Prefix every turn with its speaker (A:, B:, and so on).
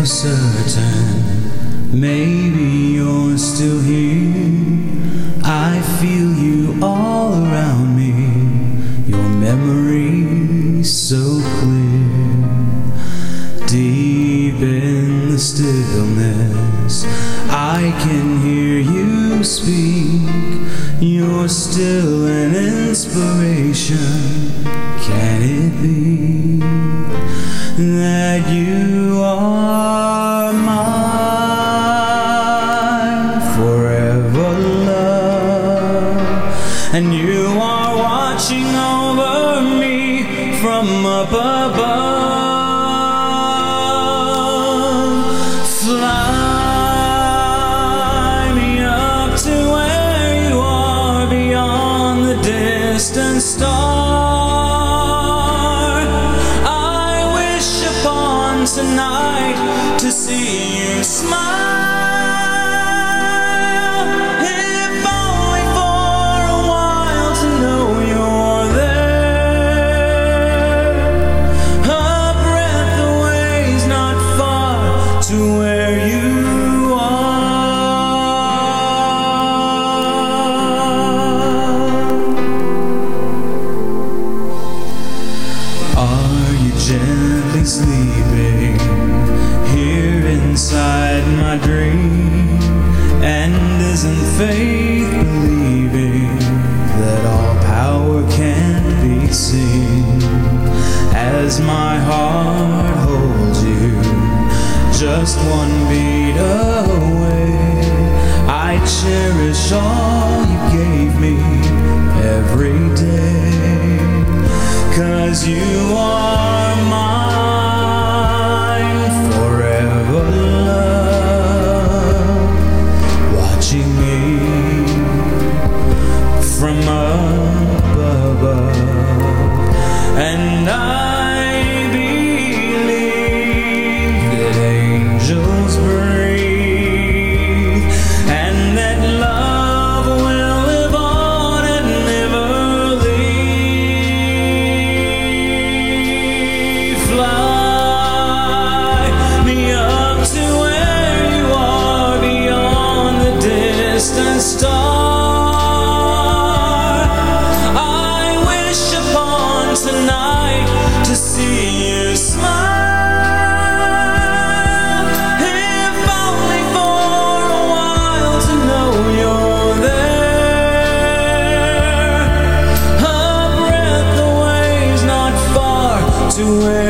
A: for certain. Maybe you're still here. I feel you all around me. Your memory so clear. Deep in the stillness, I can hear you speak. You're still an inspiration. Can it be over me from up above. Fly me up to where you are beyond the distant star. I wish upon tonight to see you smile. To just one beat away, I cherish all distant star. I wish upon tonight to see you smile. If only for a while to know you're there. A breath away is not far to where.